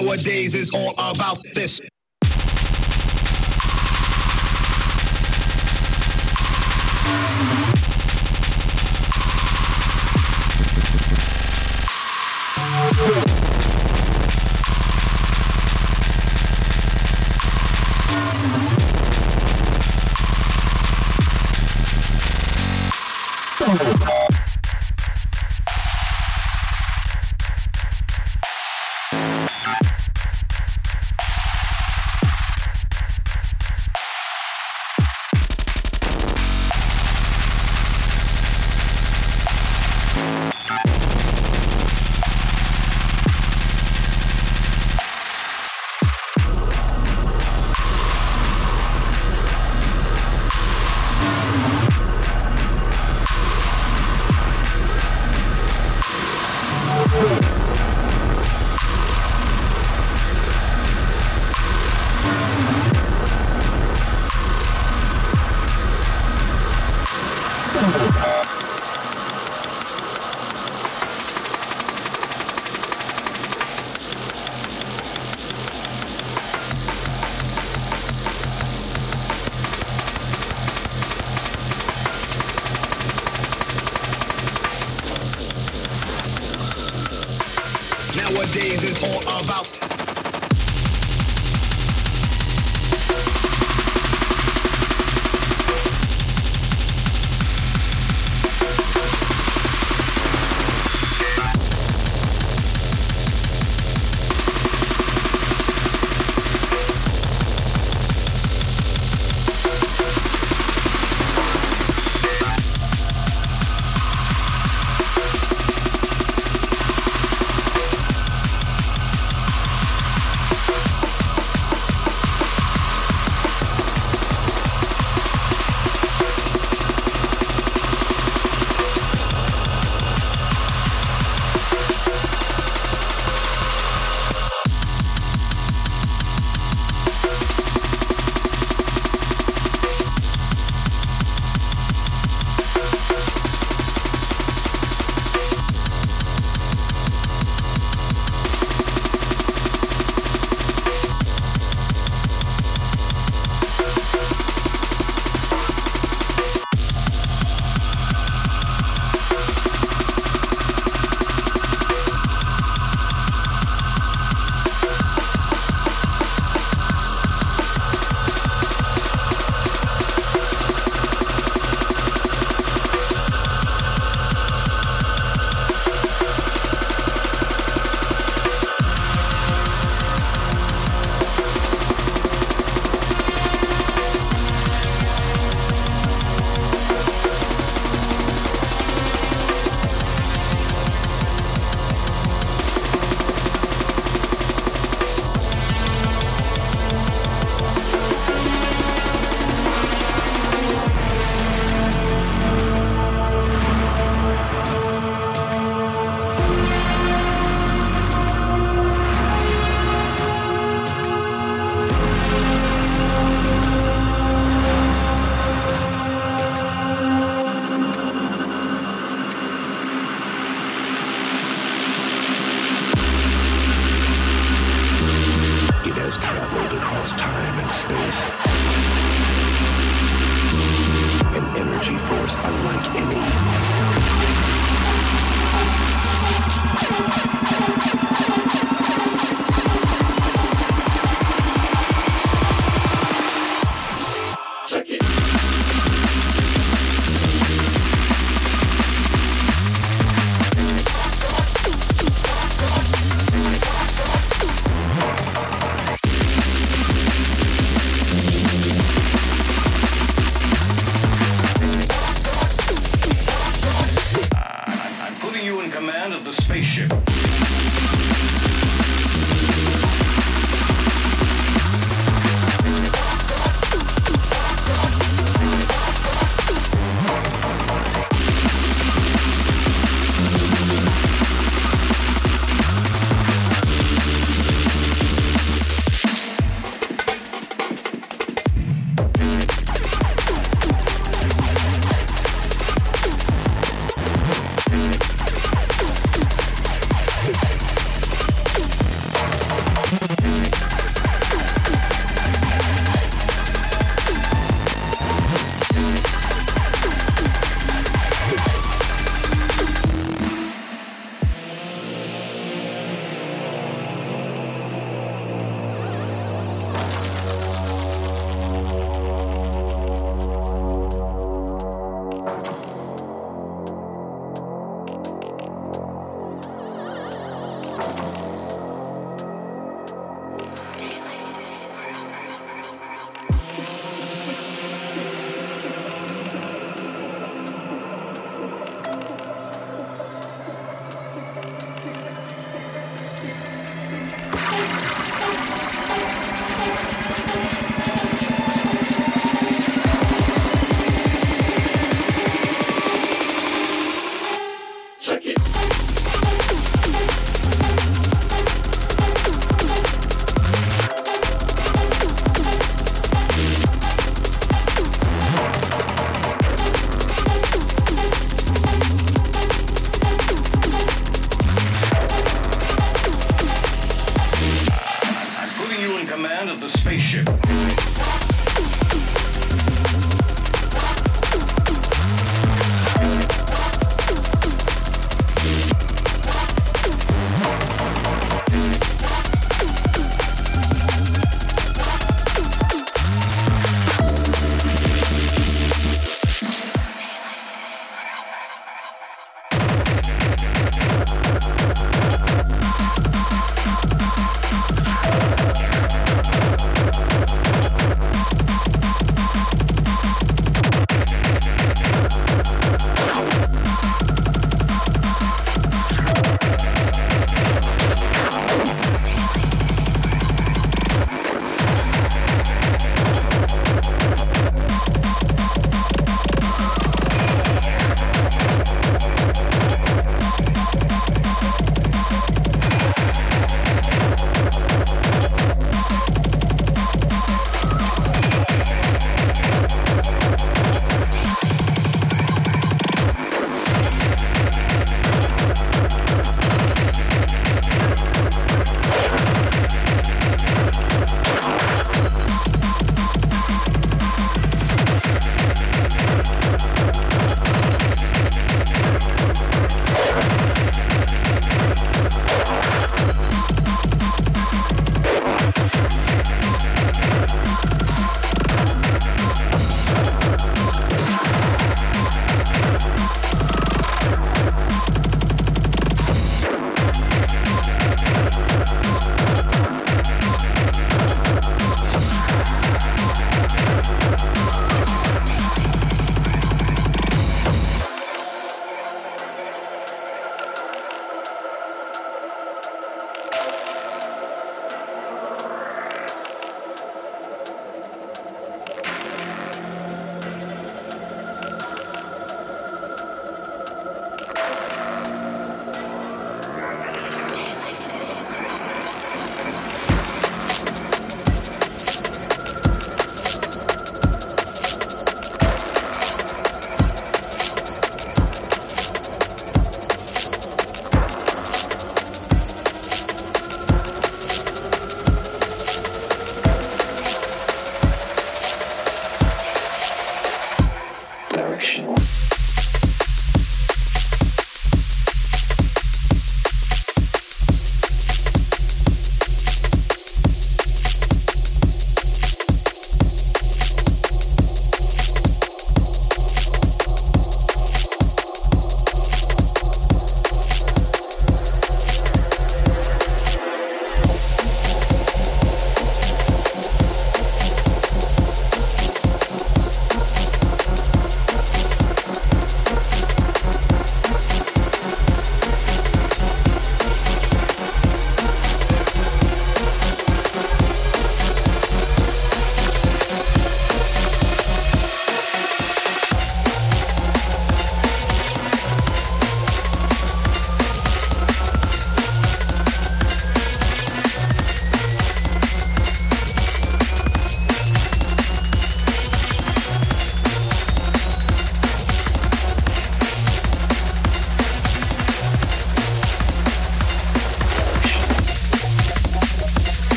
Nowadays is all about this.